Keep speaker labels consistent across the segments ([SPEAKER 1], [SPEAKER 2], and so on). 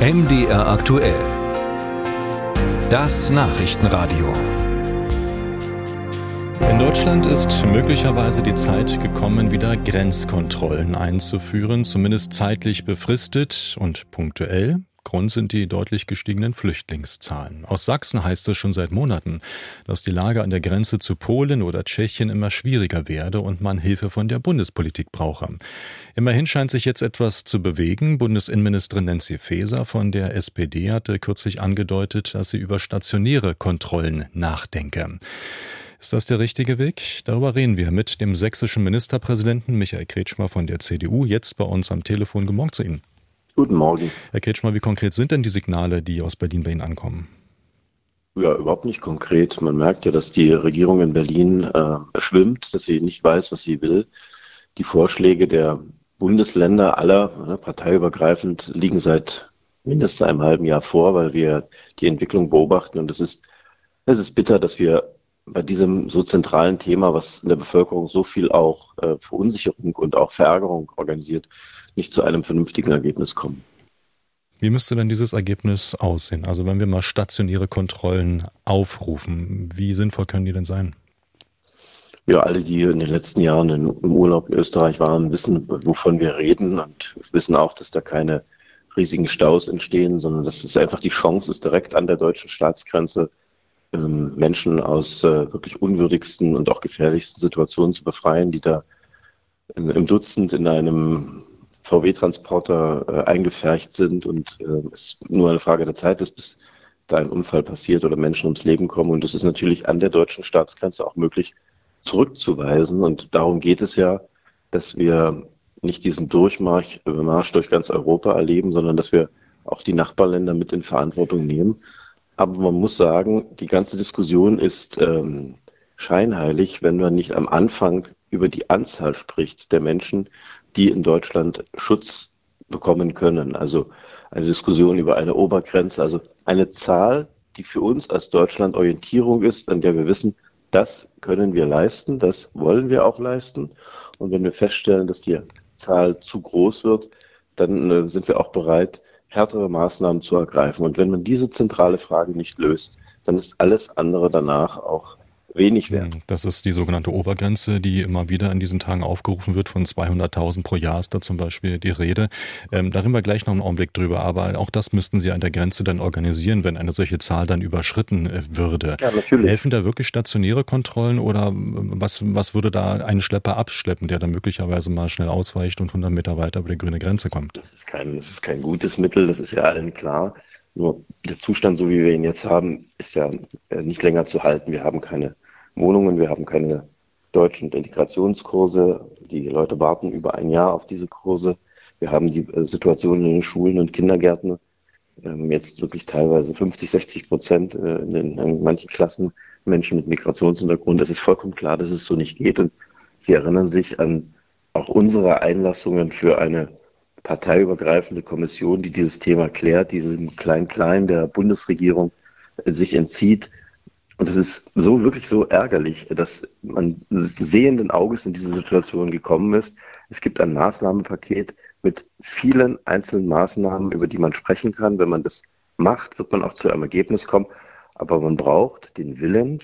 [SPEAKER 1] MDR aktuell. Das Nachrichtenradio.
[SPEAKER 2] In Deutschland ist möglicherweise die Zeit gekommen, wieder Grenzkontrollen einzuführen, zumindest zeitlich befristet und punktuell. Grund sind die deutlich gestiegenen Flüchtlingszahlen. Aus Sachsen heißt es schon seit Monaten, dass die Lage an der Grenze zu Polen oder Tschechien immer schwieriger werde und man Hilfe von der Bundespolitik brauche. Immerhin scheint sich jetzt etwas zu bewegen. Bundesinnenministerin Nancy Faeser von der SPD hatte kürzlich angedeutet, dass sie über stationäre Kontrollen nachdenke. Ist das der richtige Weg? Darüber reden wir mit dem sächsischen Ministerpräsidenten Michael Kretschmer von der CDU, jetzt bei uns am Telefon. Guten zu Ihnen.
[SPEAKER 3] Guten Morgen.
[SPEAKER 2] Herr Kretschmer, wie konkret sind denn die Signale, die aus Berlin bei Ihnen ankommen?
[SPEAKER 3] Ja, überhaupt nicht konkret. Man merkt ja, dass die Regierung in Berlin äh, schwimmt, dass sie nicht weiß, was sie will. Die Vorschläge der Bundesländer aller, ne, parteiübergreifend, liegen seit mindestens einem halben Jahr vor, weil wir die Entwicklung beobachten. Und es ist, es ist bitter, dass wir bei diesem so zentralen Thema, was in der Bevölkerung so viel auch äh, Verunsicherung und auch Verärgerung organisiert, nicht zu einem vernünftigen Ergebnis kommen.
[SPEAKER 2] Wie müsste denn dieses Ergebnis aussehen? Also wenn wir mal stationäre Kontrollen aufrufen, wie sinnvoll können die denn sein?
[SPEAKER 3] Ja, alle, die in den letzten Jahren im Urlaub in Österreich waren, wissen, wovon wir reden und wissen auch, dass da keine riesigen Staus entstehen, sondern dass es einfach die Chance ist, direkt an der deutschen Staatsgrenze ähm, Menschen aus äh, wirklich unwürdigsten und auch gefährlichsten Situationen zu befreien, die da im Dutzend in einem VW-Transporter äh, eingefärcht sind und äh, es nur eine Frage der Zeit ist, bis da ein Unfall passiert oder Menschen ums Leben kommen. Und es ist natürlich an der deutschen Staatsgrenze auch möglich, zurückzuweisen. Und darum geht es ja, dass wir nicht diesen Durchmarsch äh, Marsch durch ganz Europa erleben, sondern dass wir auch die Nachbarländer mit in Verantwortung nehmen. Aber man muss sagen, die ganze Diskussion ist ähm, scheinheilig, wenn man nicht am Anfang über die Anzahl spricht der Menschen, die in Deutschland Schutz bekommen können. Also eine Diskussion über eine Obergrenze, also eine Zahl, die für uns als Deutschland Orientierung ist, an der wir wissen, das können wir leisten, das wollen wir auch leisten. Und wenn wir feststellen, dass die Zahl zu groß wird, dann äh, sind wir auch bereit, härtere Maßnahmen zu ergreifen. Und wenn man diese zentrale Frage nicht löst, dann ist alles andere danach auch wenig wert. Hm,
[SPEAKER 2] das ist die sogenannte Obergrenze, die immer wieder in diesen Tagen aufgerufen wird. Von 200.000 pro Jahr ist da zum Beispiel die Rede. Ähm, da reden wir gleich noch einen Augenblick drüber. Aber auch das müssten Sie an der Grenze dann organisieren, wenn eine solche Zahl dann überschritten äh, würde. Ja, natürlich. Helfen da wirklich stationäre Kontrollen oder ähm, was, was würde da einen Schlepper abschleppen, der dann möglicherweise mal schnell ausweicht und 100 Meter weiter über die grüne Grenze kommt?
[SPEAKER 3] Das ist kein, das ist kein gutes Mittel, das ist ja allen klar. Nur der Zustand, so wie wir ihn jetzt haben, ist ja äh, nicht länger zu halten. Wir haben keine Wohnungen, wir haben keine deutschen Integrationskurse. Die Leute warten über ein Jahr auf diese Kurse. Wir haben die äh, Situation in den Schulen und Kindergärten ähm, jetzt wirklich teilweise 50, 60 Prozent äh, in, in manchen Klassen Menschen mit Migrationshintergrund. Es ist vollkommen klar, dass es so nicht geht. Und Sie erinnern sich an auch unsere Einlassungen für eine parteiübergreifende Kommission, die dieses Thema klärt, diesem Klein-Klein der Bundesregierung äh, sich entzieht. Und es ist so wirklich so ärgerlich, dass man sehenden Auges in diese Situation gekommen ist. Es gibt ein Maßnahmenpaket mit vielen einzelnen Maßnahmen, über die man sprechen kann. Wenn man das macht, wird man auch zu einem Ergebnis kommen. Aber man braucht den Willen,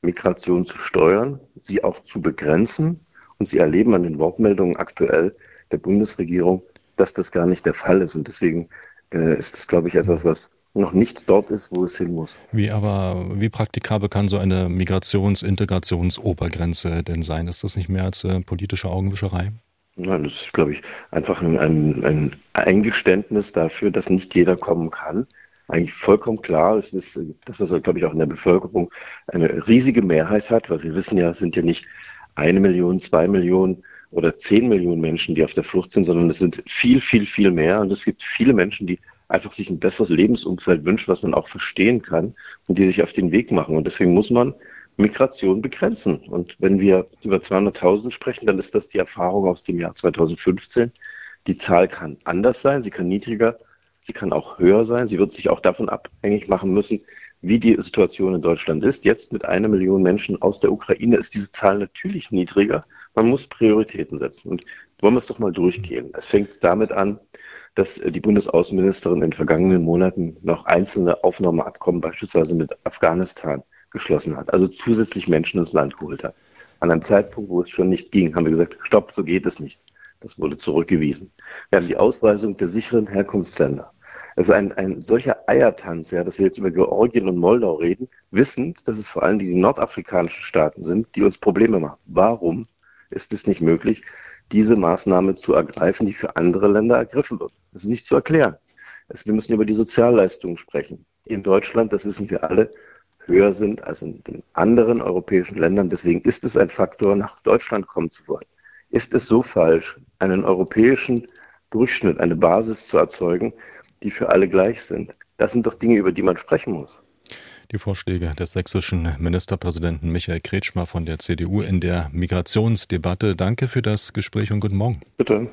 [SPEAKER 3] Migration zu steuern, sie auch zu begrenzen. Und Sie erleben an den Wortmeldungen aktuell der Bundesregierung, dass das gar nicht der Fall ist. Und deswegen äh, ist das, glaube ich, etwas, was noch nicht dort ist, wo es hin muss.
[SPEAKER 2] Wie aber, wie praktikabel kann so eine Migrations-Integrations-Obergrenze denn sein? Ist das nicht mehr als äh, politische Augenwischerei?
[SPEAKER 3] Nein, das ist, glaube ich, einfach ein, ein, ein, Eingeständnis dafür, dass nicht jeder kommen kann. Eigentlich vollkommen klar, das ist das, was, glaube ich, auch in der Bevölkerung eine riesige Mehrheit hat, weil wir wissen ja, es sind ja nicht eine Million, zwei Millionen oder zehn Millionen Menschen, die auf der Flucht sind, sondern es sind viel, viel, viel mehr. Und es gibt viele Menschen, die einfach sich ein besseres Lebensumfeld wünschen, was man auch verstehen kann und die sich auf den Weg machen. Und deswegen muss man Migration begrenzen. Und wenn wir über 200.000 sprechen, dann ist das die Erfahrung aus dem Jahr 2015. Die Zahl kann anders sein, sie kann niedriger, sie kann auch höher sein. Sie wird sich auch davon abhängig machen müssen, wie die Situation in Deutschland ist. Jetzt mit einer Million Menschen aus der Ukraine ist diese Zahl natürlich niedriger. Man muss Prioritäten setzen. Und wollen wir es doch mal durchgehen. Es fängt damit an, dass die Bundesaußenministerin in den vergangenen Monaten noch einzelne Aufnahmeabkommen beispielsweise mit Afghanistan geschlossen hat, also zusätzlich Menschen ins Land geholt hat. An einem Zeitpunkt, wo es schon nicht ging, haben wir gesagt, stopp, so geht es nicht. Das wurde zurückgewiesen. Wir haben die Ausweisung der sicheren Herkunftsländer. Also ein, ein solcher Eiertanz, ja, dass wir jetzt über Georgien und Moldau reden, wissend, dass es vor allem die nordafrikanischen Staaten sind, die uns Probleme machen. Warum ist es nicht möglich, diese Maßnahme zu ergreifen, die für andere Länder ergriffen wird? Das ist nicht zu erklären. wir müssen über die Sozialleistungen sprechen. In Deutschland, das wissen wir alle, höher sind als in den anderen europäischen Ländern. Deswegen ist es ein Faktor, nach Deutschland kommen zu wollen. Ist es so falsch, einen europäischen Durchschnitt, eine Basis zu erzeugen, die für alle gleich sind? Das sind doch Dinge, über die man sprechen muss.
[SPEAKER 2] Die Vorschläge des sächsischen Ministerpräsidenten Michael Kretschmer von der CDU in der Migrationsdebatte. Danke für das Gespräch und guten Morgen.
[SPEAKER 3] Bitte.